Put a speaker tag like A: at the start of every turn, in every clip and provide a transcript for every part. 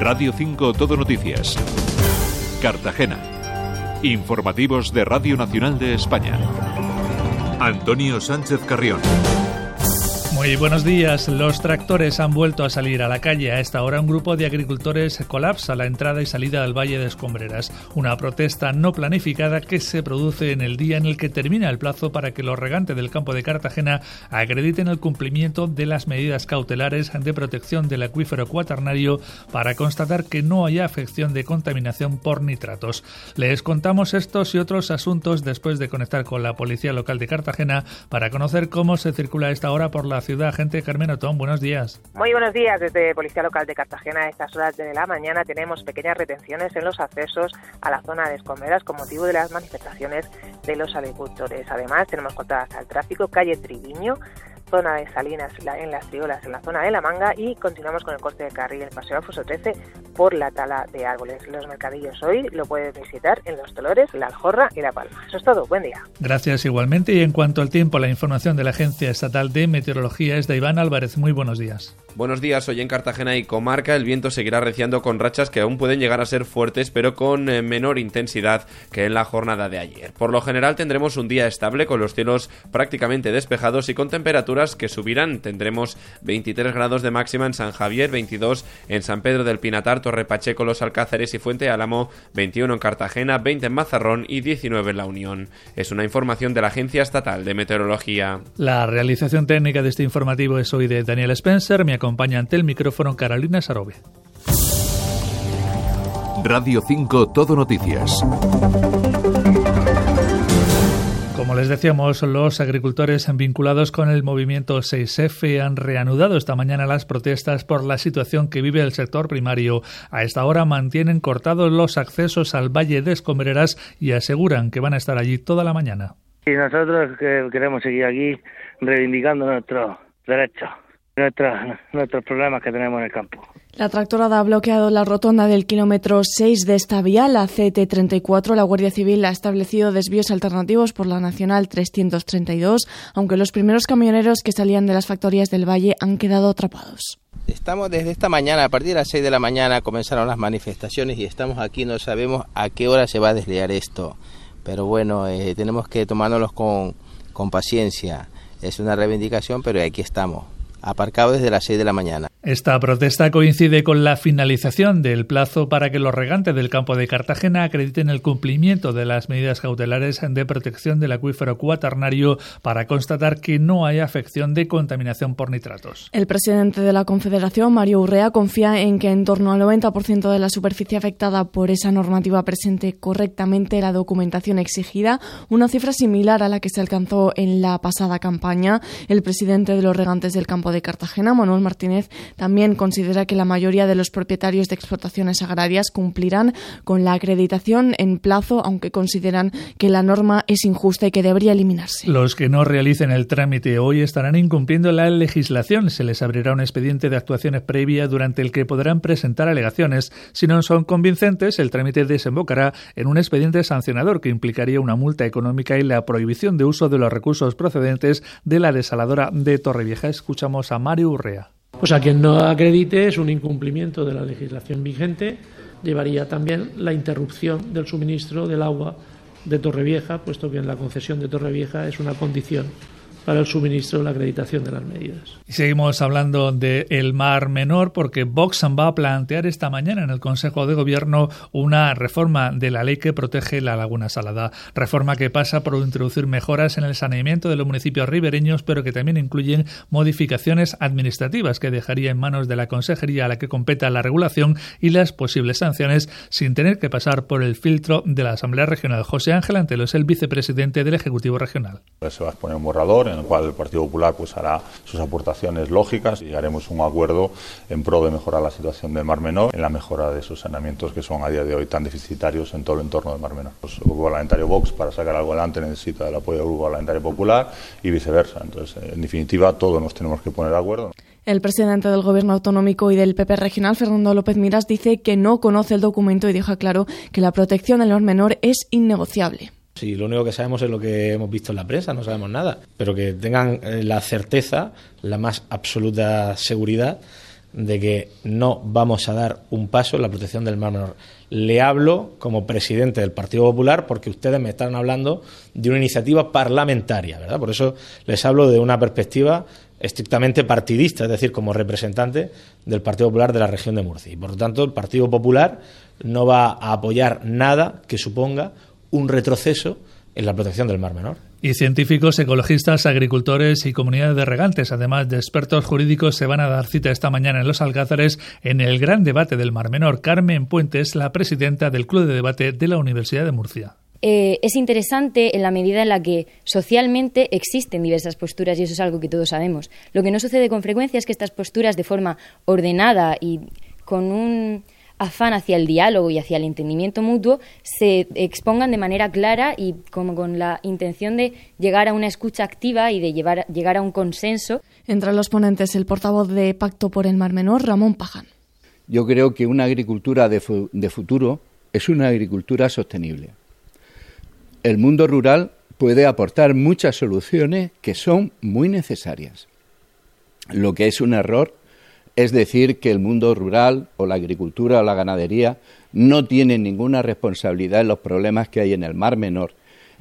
A: Radio 5 Todo Noticias. Cartagena. Informativos de Radio Nacional de España. Antonio Sánchez Carrión.
B: Muy buenos días. Los tractores han vuelto a salir a la calle. A esta hora un grupo de agricultores colapsa la entrada y salida del Valle de Escombreras. Una protesta no planificada que se produce en el día en el que termina el plazo para que los regantes del campo de Cartagena acrediten el cumplimiento de las medidas cautelares de protección del acuífero cuaternario para constatar que no haya afección de contaminación por nitratos. Les contamos estos y otros asuntos después de conectar con la Policía Local de Cartagena para conocer cómo se circula a esta hora por la ciudad. Gente, Carmen Otón, buenos días.
C: Muy buenos días. Desde Policía Local de Cartagena a estas horas de la mañana tenemos pequeñas retenciones en los accesos a la zona de Escomeras con motivo de las manifestaciones de los agricultores. Además, tenemos cortadas al tráfico calle Triviño, zona de Salinas en las Triolas, en la zona de La Manga y continuamos con el corte de carril el Paseo Alfonso 13 por la tala de árboles. Los mercadillos hoy lo puedes visitar en Los Dolores, La Aljorra y La Palma. Eso es todo. Buen día.
B: Gracias igualmente. Y en cuanto al tiempo, la información de la Agencia Estatal de Meteorología es de Iván Álvarez. Muy buenos días.
D: Buenos días, hoy en Cartagena y comarca el viento seguirá reciando con rachas que aún pueden llegar a ser fuertes pero con eh, menor intensidad que en la jornada de ayer. Por lo general tendremos un día estable con los cielos prácticamente despejados y con temperaturas que subirán. Tendremos 23 grados de máxima en San Javier, 22 en San Pedro del Pinatar, Torre Pacheco, Los Alcázares y Fuente Álamo, 21 en Cartagena, 20 en Mazarrón y 19 en La Unión. Es una información de la Agencia Estatal de Meteorología.
B: La realización técnica de este informativo es hoy de Daniel Spencer. Mi acompaña ante el micrófono Carolina Sarobe.
A: Radio 5 Todo Noticias.
B: Les decíamos, los agricultores vinculados con el movimiento 6F han reanudado esta mañana las protestas por la situación que vive el sector primario. A esta hora mantienen cortados los accesos al Valle de Escombreras y aseguran que van a estar allí toda la mañana.
E: Y nosotros queremos seguir aquí reivindicando nuestros derechos, nuestros problemas que tenemos en el campo.
F: La tractorada ha bloqueado la rotonda del kilómetro 6 de esta vía, la CT34. La Guardia Civil ha establecido desvíos alternativos por la Nacional 332, aunque los primeros camioneros que salían de las factorías del Valle han quedado atrapados.
G: Estamos desde esta mañana, a partir de las 6 de la mañana comenzaron las manifestaciones y estamos aquí, no sabemos a qué hora se va a desliar esto. Pero bueno, eh, tenemos que tomárnoslos con, con paciencia. Es una reivindicación, pero aquí estamos, aparcados desde las 6 de la mañana.
B: Esta protesta coincide con la finalización del plazo para que los regantes del campo de Cartagena acrediten el cumplimiento de las medidas cautelares de protección del acuífero cuaternario para constatar que no hay afección de contaminación por nitratos.
F: El presidente de la Confederación, Mario Urrea, confía en que en torno al 90% de la superficie afectada por esa normativa presente correctamente la documentación exigida, una cifra similar a la que se alcanzó en la pasada campaña. El presidente de los regantes del campo de Cartagena, Manuel Martínez, también considera que la mayoría de los propietarios de explotaciones agrarias cumplirán con la acreditación en plazo, aunque consideran que la norma es injusta y que debería eliminarse.
B: Los que no realicen el trámite hoy estarán incumpliendo la legislación. Se les abrirá un expediente de actuaciones previa durante el que podrán presentar alegaciones. Si no son convincentes, el trámite desembocará en un expediente sancionador que implicaría una multa económica y la prohibición de uso de los recursos procedentes de la desaladora de Torrevieja. Escuchamos a Mario Urrea.
H: Pues a quien no acredite es un incumplimiento de la legislación vigente, llevaría también la interrupción del suministro del agua de Torrevieja, puesto que en la concesión de Torrevieja es una condición para el suministro y la acreditación de las medidas.
B: Y seguimos hablando del el Mar Menor porque Vox va a plantear esta mañana en el Consejo de Gobierno una reforma de la ley que protege la Laguna Salada. Reforma que pasa por introducir mejoras en el saneamiento de los municipios ribereños, pero que también incluyen modificaciones administrativas que dejaría en manos de la Consejería a la que competa la regulación y las posibles sanciones sin tener que pasar por el filtro de la Asamblea Regional. José Ángel Antelo es el vicepresidente del Ejecutivo Regional.
I: Se va a poner un borrador en el cual el Partido Popular pues hará sus aportaciones lógicas y haremos un acuerdo en pro de mejorar la situación del Mar Menor, en la mejora de esos saneamientos que son a día de hoy tan deficitarios en todo el entorno del Mar Menor. Pues el Grupo Parlamentario Vox para sacar algo adelante necesita el apoyo del Grupo Parlamentario Popular y viceversa. Entonces, en definitiva, todos nos tenemos que poner de acuerdo.
F: El presidente del Gobierno autonómico y del PP regional, Fernando López Miras, dice que no conoce el documento y deja claro que la protección del mar menor es innegociable.
J: Si lo único que sabemos es lo que hemos visto en la prensa, no sabemos nada. Pero que tengan eh, la certeza, la más absoluta seguridad de que no vamos a dar un paso en la protección del mar menor. Le hablo como presidente del Partido Popular porque ustedes me están hablando de una iniciativa parlamentaria, ¿verdad? Por eso les hablo de una perspectiva estrictamente partidista, es decir, como representante del Partido Popular de la región de Murcia. Y por lo tanto, el Partido Popular no va a apoyar nada que suponga un retroceso en la protección del Mar Menor.
B: Y científicos, ecologistas, agricultores y comunidades de regantes, además de expertos jurídicos, se van a dar cita esta mañana en Los Alcázares en el gran debate del Mar Menor. Carmen Puentes, la presidenta del Club de Debate de la Universidad de Murcia.
K: Eh, es interesante en la medida en la que socialmente existen diversas posturas y eso es algo que todos sabemos. Lo que no sucede con frecuencia es que estas posturas de forma ordenada y con un afán hacia el diálogo y hacia el entendimiento mutuo se expongan de manera clara y como con la intención de llegar a una escucha activa y de llevar, llegar a un consenso.
F: Entre los ponentes, el portavoz de Pacto por el Mar Menor, Ramón Paján.
L: Yo creo que una agricultura de, de futuro es una agricultura sostenible. El mundo rural puede aportar muchas soluciones que son muy necesarias. Lo que es un error es decir que el mundo rural o la agricultura o la ganadería no tienen ninguna responsabilidad en los problemas que hay en el Mar Menor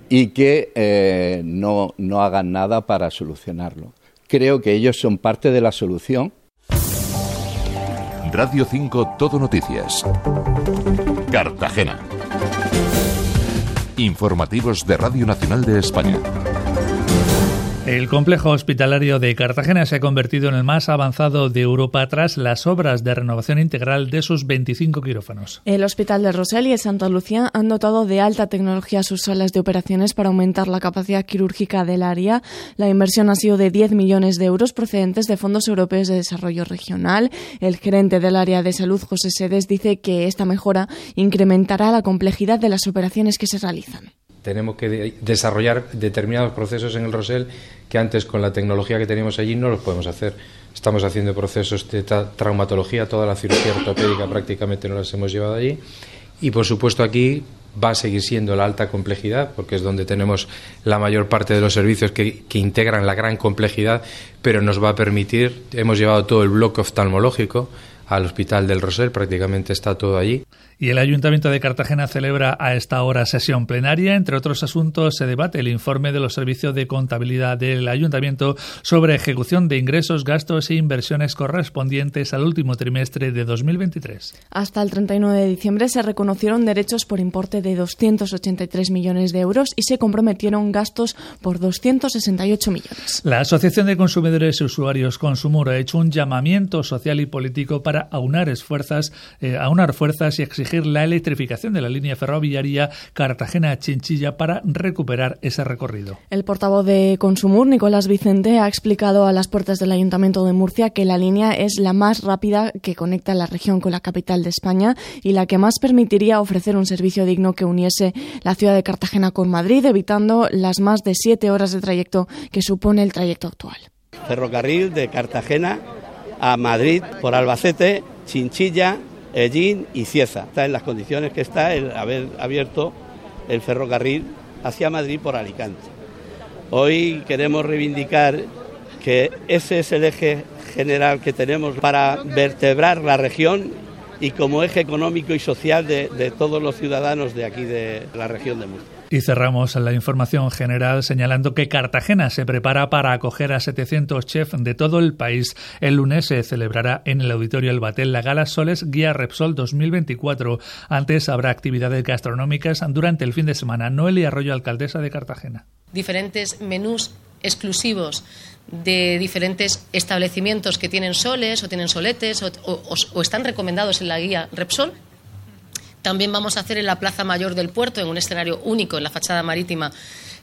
L: y que eh, no, no hagan nada para solucionarlo. Creo que ellos son parte de la solución.
A: Radio 5 Todo Noticias. Cartagena. Informativos de Radio Nacional de España.
B: El complejo hospitalario de Cartagena se ha convertido en el más avanzado de Europa tras las obras de renovación integral de sus 25 quirófanos.
F: El Hospital de Rosell y Santa Lucía han dotado de alta tecnología sus salas de operaciones para aumentar la capacidad quirúrgica del área. La inversión ha sido de 10 millones de euros procedentes de fondos europeos de desarrollo regional. El gerente del área de salud, José Sedes, dice que esta mejora incrementará la complejidad de las operaciones que se realizan
M: tenemos que desarrollar determinados procesos en el Rosell que antes con la tecnología que teníamos allí no los podemos hacer. Estamos haciendo procesos de traumatología, toda la cirugía ortopédica prácticamente no las hemos llevado allí. Y por supuesto aquí va a seguir siendo la alta complejidad, porque es donde tenemos la mayor parte de los servicios que, que, integran la gran complejidad, pero nos va a permitir, hemos llevado todo el bloque oftalmológico al Hospital del Rosell, prácticamente está todo allí.
B: Y el Ayuntamiento de Cartagena celebra a esta hora sesión plenaria. Entre otros asuntos, se debate el informe de los servicios de contabilidad del Ayuntamiento sobre ejecución de ingresos, gastos e inversiones correspondientes al último trimestre de 2023.
F: Hasta el 31 de diciembre se reconocieron derechos por importe de 283 millones de euros y se comprometieron gastos por 268 millones.
B: La Asociación de Consumidores y Usuarios Consumur ha hecho un llamamiento social y político para aunar, esfuerzas, eh, aunar fuerzas y exigir la electrificación de la línea ferroviaria Cartagena-Chinchilla para recuperar ese recorrido.
F: El portavoz de Consumur, Nicolás Vicente, ha explicado a las puertas del Ayuntamiento de Murcia que la línea es la más rápida que conecta la región con la capital de España y la que más permitiría ofrecer un servicio digno que uniese la ciudad de Cartagena con Madrid, evitando las más de siete horas de trayecto que supone el trayecto actual.
N: Ferrocarril de Cartagena a Madrid por Albacete, Chinchilla, Ellín y Cieza. Está en las condiciones que está el haber abierto el ferrocarril hacia Madrid por Alicante. Hoy queremos reivindicar que ese es el eje general que tenemos para vertebrar la región y como eje económico y social de, de todos los ciudadanos de aquí de la región de Murcia.
B: Y cerramos la información general señalando que Cartagena se prepara para acoger a 700 chefs de todo el país. El lunes se celebrará en el Auditorio El Batel la Gala Soles Guía Repsol 2024. Antes habrá actividades gastronómicas durante el fin de semana. Noelia Arroyo, alcaldesa de Cartagena.
O: Diferentes menús exclusivos de diferentes establecimientos que tienen soles o tienen soletes o, están recomendados en la guía Repsol también vamos a hacer en la Plaza Mayor del Puerto, en un escenario único en la fachada marítima,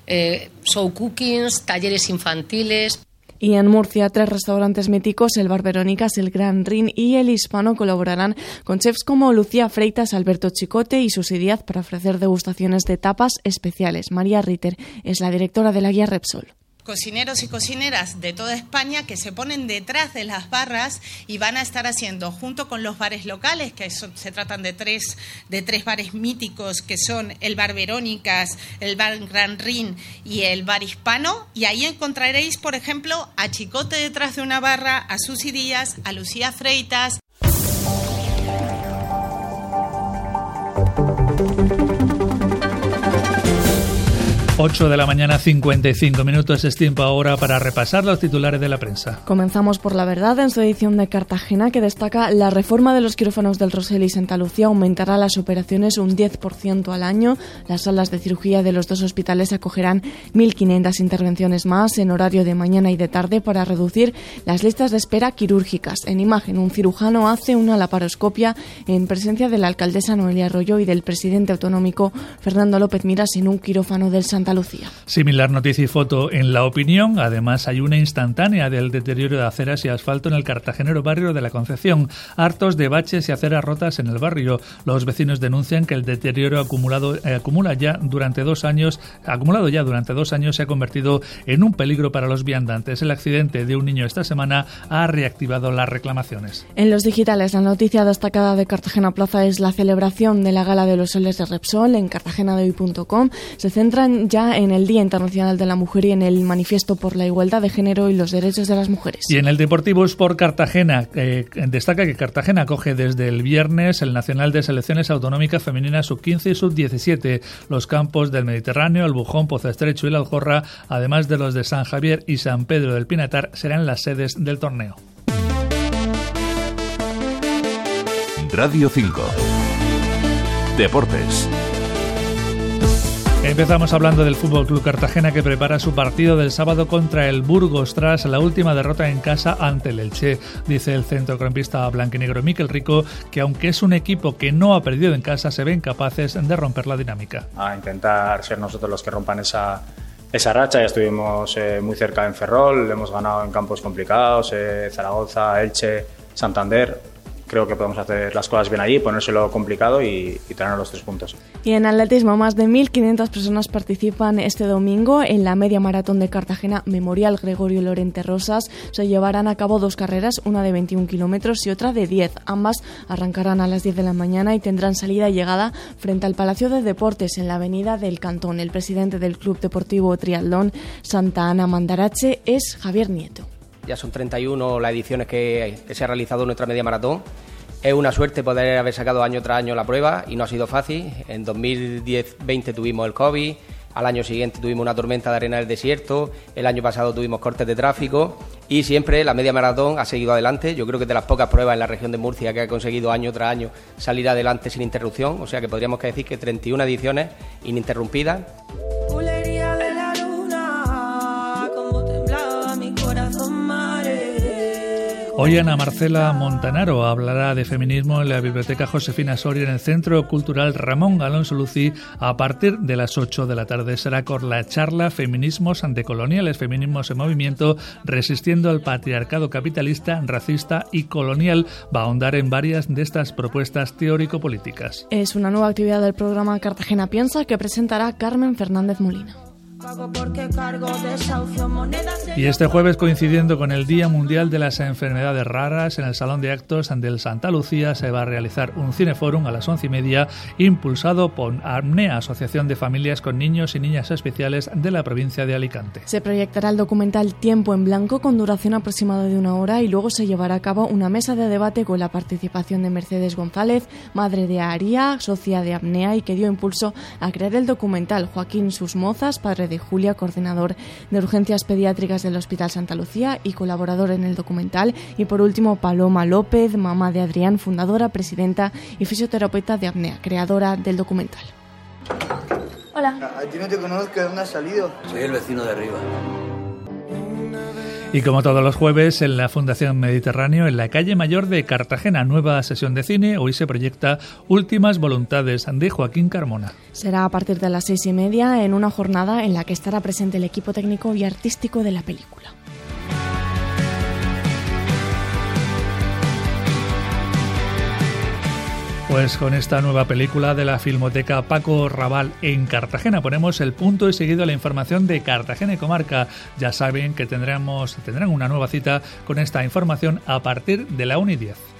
O: eh, show cookings, talleres infantiles.
F: Y en Murcia, tres restaurantes míticos, el Bar Verónicas, el Gran Rin y el Hispano, colaborarán con chefs como Lucía Freitas, Alberto Chicote y Susi Díaz para ofrecer degustaciones de tapas especiales. María Ritter es la directora de la guía Repsol.
P: Cocineros y cocineras de toda España que se ponen detrás de las barras y van a estar haciendo, junto con los bares locales, que se tratan de tres, de tres bares míticos, que son el Bar Verónicas, el Bar Gran Rin y el Bar Hispano, y ahí encontraréis, por ejemplo, a Chicote detrás de una barra, a Susi Díaz, a Lucía Freitas.
B: 8 de la mañana, 55 minutos. Es tiempo ahora para repasar los titulares de la prensa.
F: Comenzamos por la verdad en su edición de Cartagena, que destaca la reforma de los quirófanos del Rosell y Santa Lucía aumentará las operaciones un 10% al año. Las salas de cirugía de los dos hospitales acogerán 1.500 intervenciones más en horario de mañana y de tarde para reducir las listas de espera quirúrgicas. En imagen, un cirujano hace una laparoscopia en presencia de la alcaldesa Noelia Arroyo y del presidente autonómico Fernando López Miras en un quirófano del Santa Lucía.
B: Similar noticia y foto en La Opinión. Además, hay una instantánea del deterioro de aceras y asfalto en el cartagenero barrio de la Concepción. Hartos de baches y aceras rotas en el barrio. Los vecinos denuncian que el deterioro acumulado eh, acumula ya durante dos años, acumulado ya durante dos años, se ha convertido en un peligro para los viandantes. El accidente de un niño esta semana ha reactivado las reclamaciones.
F: En los digitales, la noticia destacada de Cartagena Plaza es la celebración de la Gala de los Soles de Repsol en cartagenadehoy.com. Se centran ya en el Día Internacional de la Mujer y en el Manifiesto por la Igualdad de Género y los Derechos de las Mujeres.
B: Y en el Deportivo Sport Cartagena, eh, destaca que Cartagena acoge desde el viernes el Nacional de Selecciones Autonómicas Femeninas Sub-15 y Sub-17, los campos del Mediterráneo, el Bujón, Pozo Estrecho y la Aljorra, además de los de San Javier y San Pedro del Pinatar, serán las sedes del torneo.
A: Radio 5 Deportes
B: Empezamos hablando del Fútbol Club Cartagena que prepara su partido del sábado contra el Burgos tras la última derrota en casa ante el Elche. Dice el centrocampista blanquinegro Miquel Rico que aunque es un equipo que no ha perdido en casa, se ven capaces de romper la dinámica.
Q: A intentar ser nosotros los que rompan esa, esa racha. Ya estuvimos eh, muy cerca en Ferrol, hemos ganado en campos complicados, eh, Zaragoza, Elche, Santander creo que podemos hacer las cosas bien allí, ponérselo complicado y, tener los tres puntos.
F: Y en atletismo, más de 1.500 personas participan este domingo en la media maratón de Cartagena Memorial Gregorio Lorente Rosas. Se llevarán a cabo dos carreras, una de 21 kilómetros y otra de 10. Ambas arrancarán a las 10 de la mañana y tendrán salida y llegada frente al Palacio de Deportes en la avenida del Cantón. El presidente del Club Deportivo Triatlón Santa Ana Mandarache es Javier Nieto.
R: Ya son 31 las ediciones que, se ha realizado en nuestra media maratón. Es una suerte poder haber sacado año tras año la prueba y no ha sido fácil. En 2010-20 tuvimos el COVID, al año siguiente tuvimos una tormenta de arena del desierto, el año pasado tuvimos cortes de tráfico y siempre la media maratón ha seguido adelante. Yo creo que de las pocas pruebas en la región de Murcia que ha conseguido año tras año salir adelante sin interrupción, o sea que podríamos decir que 31 ediciones ininterrumpidas.
B: Hoy Ana Marcela Montanaro hablará de feminismo en la Biblioteca Josefina Soria en el Centro Cultural Ramón Alonso Lucí a partir de las 8 de la tarde. Será con la charla Feminismos anticoloniales, feminismos en movimiento, resistiendo al patriarcado capitalista, racista y colonial. Va a ahondar en varias de estas propuestas teórico-políticas.
F: Es una nueva actividad del programa Cartagena Piensa que presentará Carmen Fernández Molina.
B: Y este jueves, coincidiendo con el Día Mundial de las Enfermedades Raras, en el Salón de Actos del Santa Lucía se va a realizar un cineforum a las once y media, impulsado por ARMNEA, Asociación de Familias con Niños y Niñas Especiales de la provincia de Alicante.
F: Se proyectará el documental Tiempo en Blanco con duración aproximada de una hora y luego se llevará a cabo una mesa de debate con la participación de Mercedes González, madre de Aria, socia de APNEA y que dio impulso a crear el documental Joaquín Susmozas, padre de Julia, coordinador de urgencias pediátricas del Hospital Santa Lucía y colaborador en el documental. Y por último, Paloma López, mamá de Adrián, fundadora, presidenta y fisioterapeuta de apnea, creadora del documental.
S: Hola. A ti no te conozco, ¿de dónde has salido?
T: Soy el vecino de arriba.
B: Y como todos los jueves, en la Fundación Mediterráneo, en la calle Mayor de Cartagena, nueva sesión de cine, hoy se proyecta Últimas Voluntades de Joaquín Carmona.
F: Será a partir de las seis y media en una jornada en la que estará presente el equipo técnico y artístico de la película.
B: Pues con esta nueva película de la Filmoteca Paco Raval en Cartagena ponemos el punto y seguido la información de Cartagena y Comarca. Ya saben que tendremos, tendrán una nueva cita con esta información a partir de la 1 y 10.